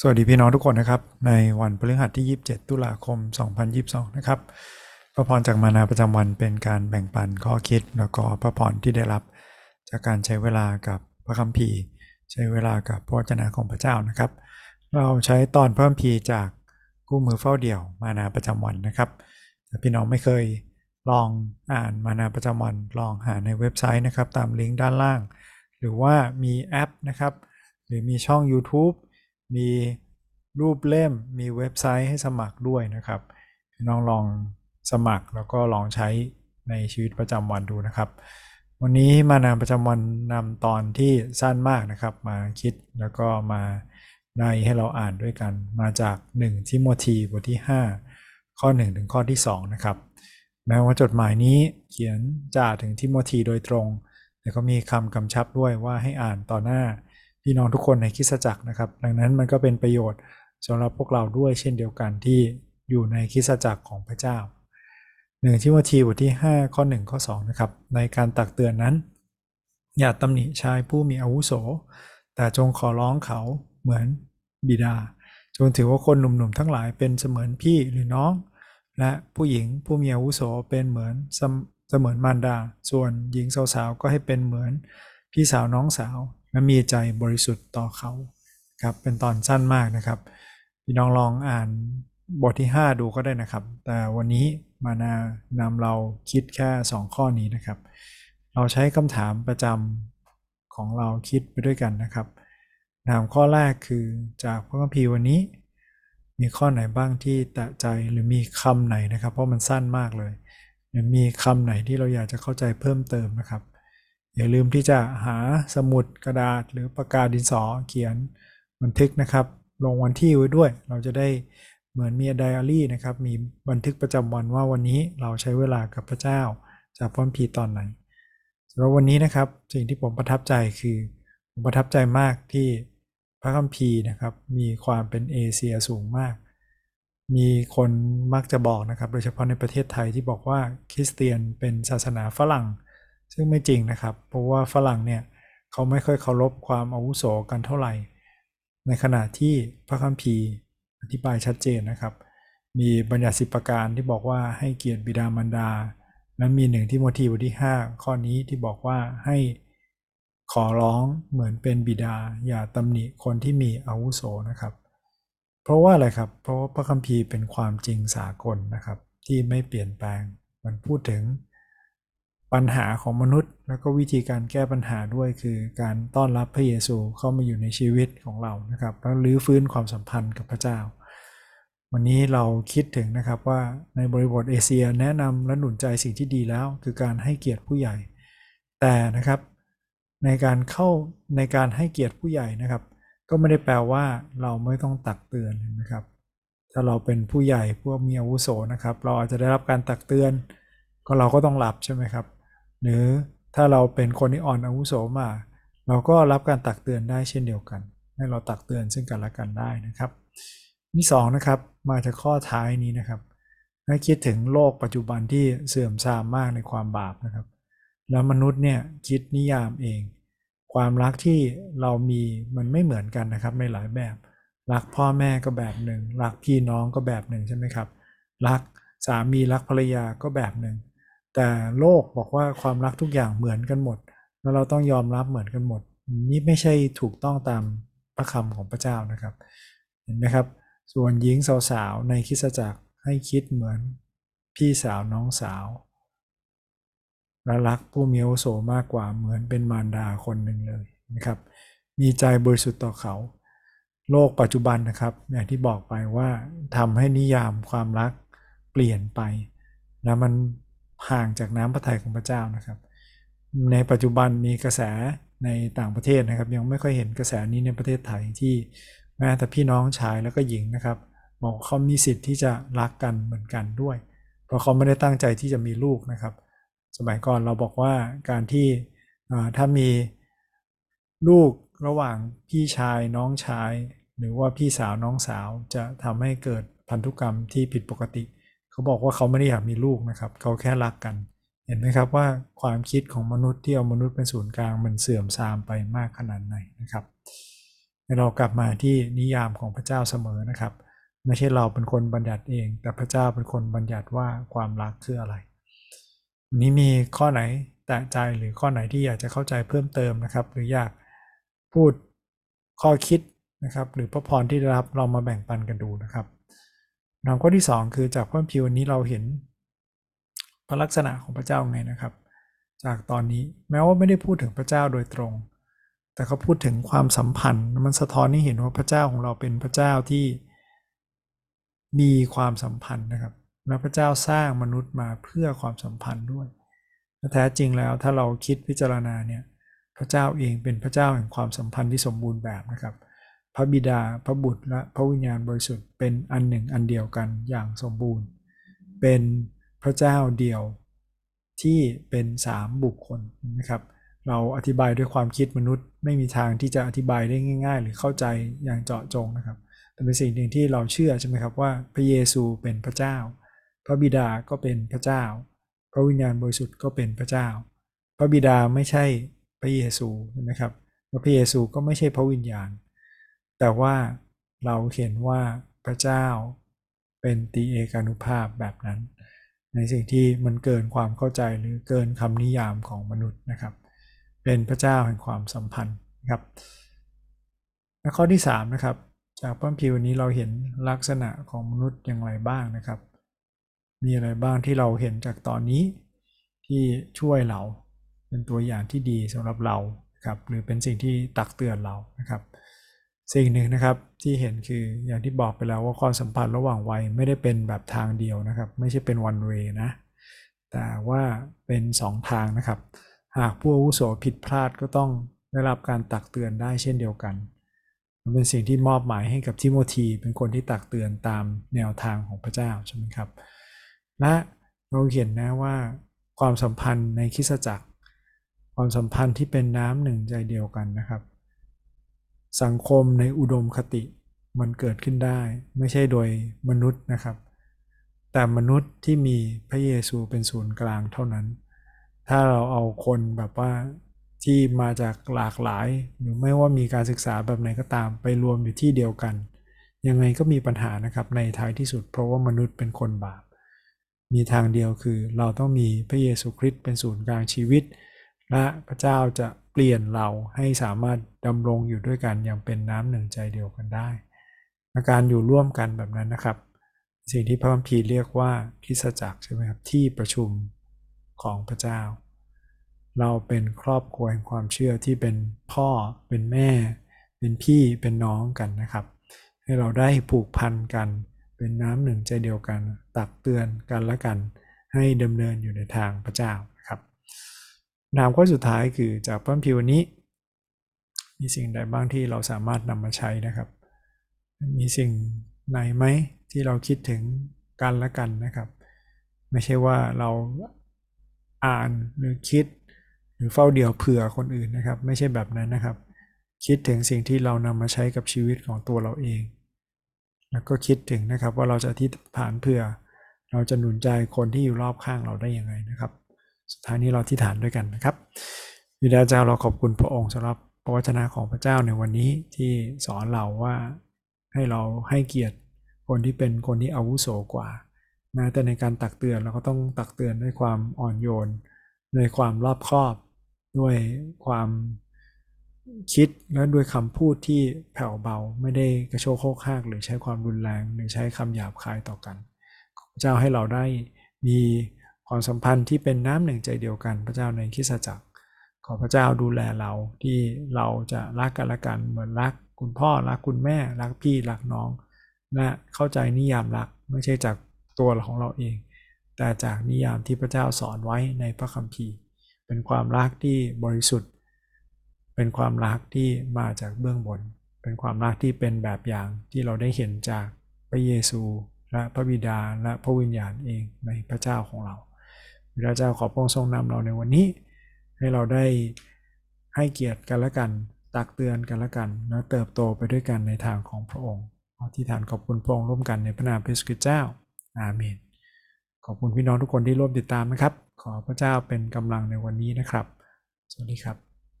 สวัสดีพี่น้องทุกคนนะครับ ในวันพฤหัสที่ 27 ตุลาคม 2022 นะครับพระพรจากมานาประจำวันเป็นการแบ่งปันข้อคิดแล้วก็พระพรที่ได้รับ จากการใช้เวลากับพระคัมภีร์ ใช้เวลากับพระวจนะของพระเจ้านะครับ เราใช้ตอนพระคัมภีร์จากคู่มือเฝ้าเดี่ยวมานาประจำวันนะครับถ้าพี่น้องไม่เคยลองอ่านมานาประจำวันลองหาในเว็บไซต์นะครับ ตามลิงก์ด้านล่าง หรือว่ามีแอปนะครับ หรือมีช่อง YouTube มีรูปเล่มมีเว็บไซต์ให้สมัครด้วยนะครับน้องลองสมัครแล้วก็ลองใช้ในชีวิตประจำวันดูนะครับ วันนี้มานามประจำวันนำตอนที่สั้นมากนะครับ มาคิดแล้วก็มาในให้เราอ่านด้วยกัน มาจาก1ทิโมธีบทที่ 5 ข้อ 1 ถึงข้อที่ 2 นะครับ แม้ว่าจดหมายนี้เขียนจ่าถึงทิโมธีโดยตรง แต่ก็มีคำกำชับด้วยว่าให้อ่านต่อหน้า พี่น้องทุกคนในคริสตจักรนะครับ ดังนั้นมันก็เป็นประโยชน์สำหรับพวกเราด้วยเช่นเดียวกันที่อยู่ในคริสตจักรของพระเจ้าหนึ่งทิโมธีบทที่ 5 ข้อ 1 ข้อ 2 นะครับ ในการตักเตือนนั้น อย่าตำหนิชายผู้มีอาวุโส แต่จงขอร้องเขาเหมือนบิดา จงถือว่าคนหนุ่มๆทั้งหลายเป็นเสมือนพี่หรือน้อง และผู้หญิงผู้มีอาวุโสเป็นเหมือนเสมือนมารดา ส่วนหญิงสาวๆก็ให้เป็นเหมือนพี่สาวน้องสาว และมีใจบริสุทธิ์ต่อเขาครับเป็นตอนสั้นมากนะครับ พี่น้องลองอ่านบทที่ 5 ดูก็ได้นะครับ แต่วันนี้มานานำเราคิดแค่ 2 ข้อนี้นะครับ เราใช้คำถามประจำของเราคิดไปด้วยกันนะครับถามข้อแรกคือจากพระคัมภีร์วันนี้ มีข้อไหนบ้างที่แตะใจหรือมีคำไหนนะครับ เพราะมันสั้นมากเลยหรือมีคำไหนที่เราอยากจะเข้าใจเพิ่มเติมนะครับ อย่าลืมที่จะหาสมุดกระดาษหรือปากกาดินสอเขียนบันทึกนะครับ ลงวันที่ไว้ด้วย เราจะได้เหมือนมีไดอารี่นะครับ มีบันทึกประจำวันว่าวันนี้เราใช้เวลากับพระเจ้า จากพระคัมภีตอนไหนสำหรับวันนี้นะครับสิ่งที่ผมประทับใจคือผมประทับใจมากที่พระคัมภีร์นะครับ มีความเป็นเอเชียสูงมาก มีคนมักจะบอกนะครับ โดยเฉพาะในประเทศไทยที่บอกว่าคริสเตียนเป็นศาสนาฝรั่ง ซึ่งไม่จริงนะครับ เพราะว่าฝรั่งเนี่ยเขาไม่ค่อยเคารพความอาวุโสกันเท่าไหร่ ในขณะที่พระคัมภีร์อธิบายชัดเจนนะครับ มีบัญญัติสิบประการที่บอกว่าให้เกียรติบิดามารดาและมีหนึ่งที่โมทีบทที่ 5 ข้อนี้ที่บอกว่าให้ขอร้องเหมือนเป็นบิดา อย่าตำหนิคนที่มีอาวุโสนะครับ เพราะว่าอะไรครับ เพราะว่าพระคัมภีร์เป็นความจริงสากลนะครับ ที่ไม่เปลี่ยนแปลง มันพูดถึง ปัญหาของมนุษย์ แล้วก็วิธีการแก้ปัญหาด้วยคือการต้อนรับพระเยซูเข้ามาอยู่ในชีวิตของเรานะครับแล้วรื้อฟื้นความสัมพันธ์กับพระเจ้า วันนี้เราคิดถึงนะครับว่าในบริบทเอเชียแนะนำและหนุนใจสิ่งที่ดีแล้ว คือการให้เกียรติผู้ใหญ่ แต่นะครับในการเข้าในการให้เกียรติผู้ใหญ่นะครับ ก็ไม่ได้แปลว่าเราไม่ต้องตักเตือนนะครับถ้าเราเป็นผู้ใหญ่พวกมีอาวุโสนะครับ เราอาจจะได้รับการตักเตือน ก็เราก็ต้องรับใช่ไหมครับ หรือถ้าเราเป็นคนที่อ่อนอาวุโสมาก เราก็รับการตักเตือนได้เช่นเดียวกัน ให้เราตักเตือนซึ่งกันและกันได้นะครับที่สองนะครับมาจากข้อท้ายนี้นะครับให้คิดถึงโลกปัจจุบันที่เสื่อมทรามมากในความบาปนะครับ แล้วมนุษย์เนี่ยคิดนิยามเอง ความรักที่เรามีมันไม่เหมือนกันนะครับในหลายแบบรักพ่อแม่ก็แบบหนึ่งรักพี่น้องก็แบบหนึ่งใช่ไหมครับ รักสามีรักภรรยาก็แบบหนึ่ง แต่โลกบอกว่าความรักทุกอย่างเหมือนกันหมด แล้วเราต้องยอมรับเหมือนกันหมด นี่ไม่ใช่ถูกต้องตามพระคำของพระเจ้านะครับ เห็นไหมครับ ส่วนหญิงสาวๆในคริสจักรให้คิดเหมือนพี่สาวน้องสาวและรักผู้มีอโสมากกว่าเหมือนเป็นมารดาคนหนึ่งเลยนะครับ มีใจบริสุทธิ์ต่อเขา โลกปัจจุบันนะครับอย่างที่บอกไปว่าทำให้นิยามความรักเปลี่ยนไป แล้วมัน ห่างจากน้ำพระทัยของพระเจ้านะครับ ในปัจจุบันมีกระแสในต่างประเทศนะครับ ยังไม่ค่อยเห็นกระแสนี้ในประเทศไทยที่แม้แต่พี่น้องชายแล้วก็หญิงนะครับบอกเขามีสิทธิ์ที่จะรักกันเหมือนกันด้วย เพราะเขาไม่ได้ตั้งใจที่จะมีลูกนะครับ สมัยก่อนเราบอกว่าการที่ถ้ามีลูกระหว่างพี่ชายน้องชาย หรือว่าพี่สาวน้องสาวจะทำให้เกิดพันธุกรรมที่ผิดปกติ เขาบอกว่าเขาไม่ได้อยากมีลูกนะครับ เขาแค่รักกัน เห็นไหมครับว่าความคิดของมนุษย์ที่เอามนุษย์เป็นศูนย์กลางมันเสื่อมทรามไปมากขนาดไหนนะครับเรากลับมาที่นิยามของพระเจ้าเสมอนะครับ ไม่ใช่เราเป็นคนบัญญัติเอง แต่พระเจ้าเป็นคนบัญญัติว่าความรักคืออะไรวันนี้มีข้อไหนแตะใจหรือข้อไหนที่อยากจะเข้าใจเพิ่มเติมนะครับ หรืออยากพูดข้อคิดนะครับ หรือพระพรที่ได้รับเรามาแบ่งปันกันดูนะครับ นำข้อที่ 2 คือจากพระพิวันนี้เราเห็นพระลักษณะของพระเจ้าไงนะครับ จากตอนนี้แม้ว่าไม่ได้พูดถึงพระเจ้าโดยตรง แต่เขาพูดถึงความสัมพันธ์มันสะท้อนให้เห็นว่าพระเจ้าของเราเป็นพระเจ้าที่มีความสัมพันธ์นะครับและพระเจ้าสร้างมนุษย์มาเพื่อความสัมพันธ์ด้วยแท้จริงแล้วถ้าเราคิดพิจารณาเนี่ยพระเจ้าเองเป็นพระเจ้าแห่งความสัมพันธ์ที่สมบูรณ์แบบนะครับ พระบิดา พระบุตร และพระวิญญาณบริสุทธิ์เป็นอันหนึ่งอันเดียวกันอย่างสมบูรณ์ เป็นพระเจ้าเดียวที่เป็นสามบุคคลนะครับ เราอธิบายด้วยความคิดมนุษย์ ไม่มีทางที่จะอธิบายได้ง่าย ๆ หรือเข้าใจอย่างเจาะจงนะครับแต่เป็นสิ่งหนึ่งที่เราเชื่อใช่ไหมครับว่าพระเยซูเป็นพระเจ้า พระบิดาก็เป็นพระเจ้า พระวิญญาณบริสุทธิ์ก็เป็นพระเจ้า พระบิดาไม่ใช่พระเยซูใช่ไหมครับพระเยซูก็ไม่ใช่พระวิญญาณ แต่ว่าเราเห็นว่าพระเจ้าเป็นตีเอกานุภาพแบบนั้น ในสิ่งที่มันเกินความเข้าใจหรือเกินคำนิยามของมนุษย์นะครับ เป็นพระเจ้าแห่งความสัมพันธ์นะครับและข้อที่3นะครับจากพระพิวนี้เราเห็นลักษณะของมนุษย์อย่างไรบ้างนะครับ มีอะไรบ้างที่เราเห็นจากตอนนี้ที่ช่วยเราเป็นตัวอย่างที่ดีสำหรับเราครับหรือเป็นสิ่งที่ตักเตือนเรานะครับ สิ่งหนึ่งนะครับที่เห็นคืออย่างที่บอกไปแล้วว่าความสัมพันธ์ระหว่างวัยไม่ได้เป็นแบบทางเดียวนะครับ ไม่ใช่เป็นวันเวนะ แต่ว่าเป็น 2 ทางนะครับ หากผู้อาวุโสผิดพลาดก็ต้องได้รับการตักเตือนได้เช่นเดียวกัน มันเป็นสิ่งที่มอบหมายให้กับทิโมธีเป็นคนที่ตักเตือนตามแนวทางของพระเจ้าใช่ไหมครับ และเราเห็นนะว่าความสัมพันธ์ในคริสตจักร ความสัมพันธ์ที่เป็นน้ำหนึ่งใจเดียวกันนะครับ สังคมในอุดมคติมันเกิดขึ้นได้ ไม่ใช่โดยมนุษย์นะครับ แต่มนุษย์ที่มีพระเยซูเป็นศูนย์กลางเท่านั้น ถ้าเราเอาคนแบบว่าที่มาจากหลากหลาย หรือไม่ว่ามีการศึกษาแบบไหนก็ตามไปรวมอยู่ที่เดียวกัน ยังไงก็มีปัญหานะครับในท้ายที่สุด เพราะว่ามนุษย์เป็นคนบาป มีทางเดียวคือเราต้องมีพระเยซูคริสต์เป็นศูนย์กลางชีวิต และพระเจ้าจะ เปลี่ยนเราให้สามารถดำรงอยู่ด้วยกันอย่างเป็นน้ำหนึ่งใจเดียวกันได้การอยู่ร่วมกันแบบนั้นนะครับ สิ่งที่พระคัมภีร์เรียกว่าคริสตจักรใช่ไหมครับที่ประชุมของพระเจ้า เราเป็นครอบครัวแห่งความเชื่อที่เป็นพ่อเป็นแม่ เป็นพี่เป็นน้องกันนะครับ ให้เราได้ผูกพันกันเป็นน้ำหนึ่งใจเดียวกัน ตักเตือนกันและกัน ให้ดำเนินอยู่ในทางพระเจ้านะครับ นามข้อสุดท้ายคือจากพระพิวนี้ มีสิ่งใดบ้างที่เราสามารถนำมาใช้นะครับ มีสิ่งไหนไหมที่เราคิดถึงกันและกันนะครับ ไม่ใช่ว่าเราอ่านหรือคิด หรือเฝ้าเดี่ยวเผื่อคนอื่นนะครับ ไม่ใช่แบบนั้นนะครับ คิดถึงสิ่งที่เรานำมาใช้กับชีวิตของตัวเราเอง แล้วก็คิดถึงนะครับว่าเราจะที่ฐานเผื่อ เราจะหนุนใจคนที่อยู่รอบข้างเราได้ยังไงนะครับ สุดท้ายนี้เราที่ฐานด้วยกันนะครับวิดาเจ้าเราขอบคุณพระองค์สำหรับพระวจนะของพระเจ้าในวันนี้ที่สอนเราว่าให้เราให้เกียรติคนที่เป็นคนที่อาวุโสกว่าแม้แต่ในการตักเตือนเราก็ต้องตักเตือนด้วยความอ่อนโยนด้วยความรอบคอบ ด้วยความคิดและด้วยคำพูดที่แผ่วเบาไม่ได้กระโชกโคกหาก หรือใช้ความรุนแรงหรือใช้คำหยาบคายต่อกัน เจ้าให้เราได้มี ความสัมพันธ์ที่เป็นน้ำหนึ่งใจเดียวกัน พระเจ้าในคริสตจักร ขอพระเจ้าดูแลเราที่เราจะรักกันละกันเหมือนรักคุณพ่อรักคุณแม่รักพี่รักน้องและเข้าใจนิยามรักไม่ใช่จากตัวของเราเอง แต่จากนิยามที่พระเจ้าสอนไว้ในพระคัมภีร์ เป็นความรักที่บริสุทธิ์ เป็นความรักที่มาจากเบื้องบน เป็นความรักที่เป็นแบบอย่างที่เราได้เห็นจากพระเยซู และพระบิดาและพระวิญญาณเองในพระเจ้าของเรา พระเจ้าขอพระองค์ทรงนำเราในวันนี้ ให้เราได้ให้เกียรติกันและกัน ตักเตือนกันและกัน และเติบโตไปด้วยกันในทางของพระองค์ที่ฐานขอบคุณพระองค์ร่วมกันในพระนามพระสุเจ้า อาเมน ขอบคุณพี่น้องทุกคนที่ร่วมติดตามนะครับ ขอพระเจ้าเป็นกำลังในวันนี้นะครับ สวัสดีครับ